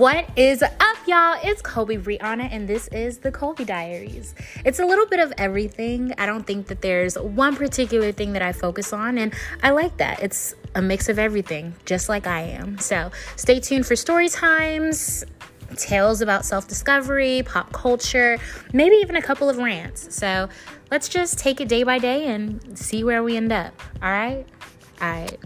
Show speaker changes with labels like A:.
A: What is up, y'all? It's Kolby Brianna, and this is the Kolby Diaries. It's a little bit of everything. I don't think that there's one particular thing that I focus on, and I like that. It's a mix of everything, just like I am. So stay tuned for story times, tales about self discovery, pop culture, maybe even a couple of rants. So let's just take it day by day and see where we end up. All right? All right.